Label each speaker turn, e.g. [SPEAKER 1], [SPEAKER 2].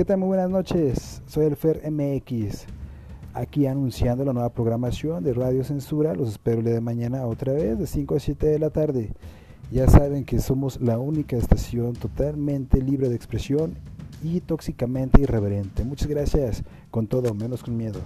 [SPEAKER 1] ¿Qué tal? Muy buenas noches. Soy el Fer MX. Aquí anunciando la nueva programación de Radio Censura. Los espero el día de mañana otra vez de 5 a 7 de la tarde. Ya saben que somos la única estación totalmente libre de expresión y tóxicamente irreverente. Muchas gracias. Con todo, menos con miedo.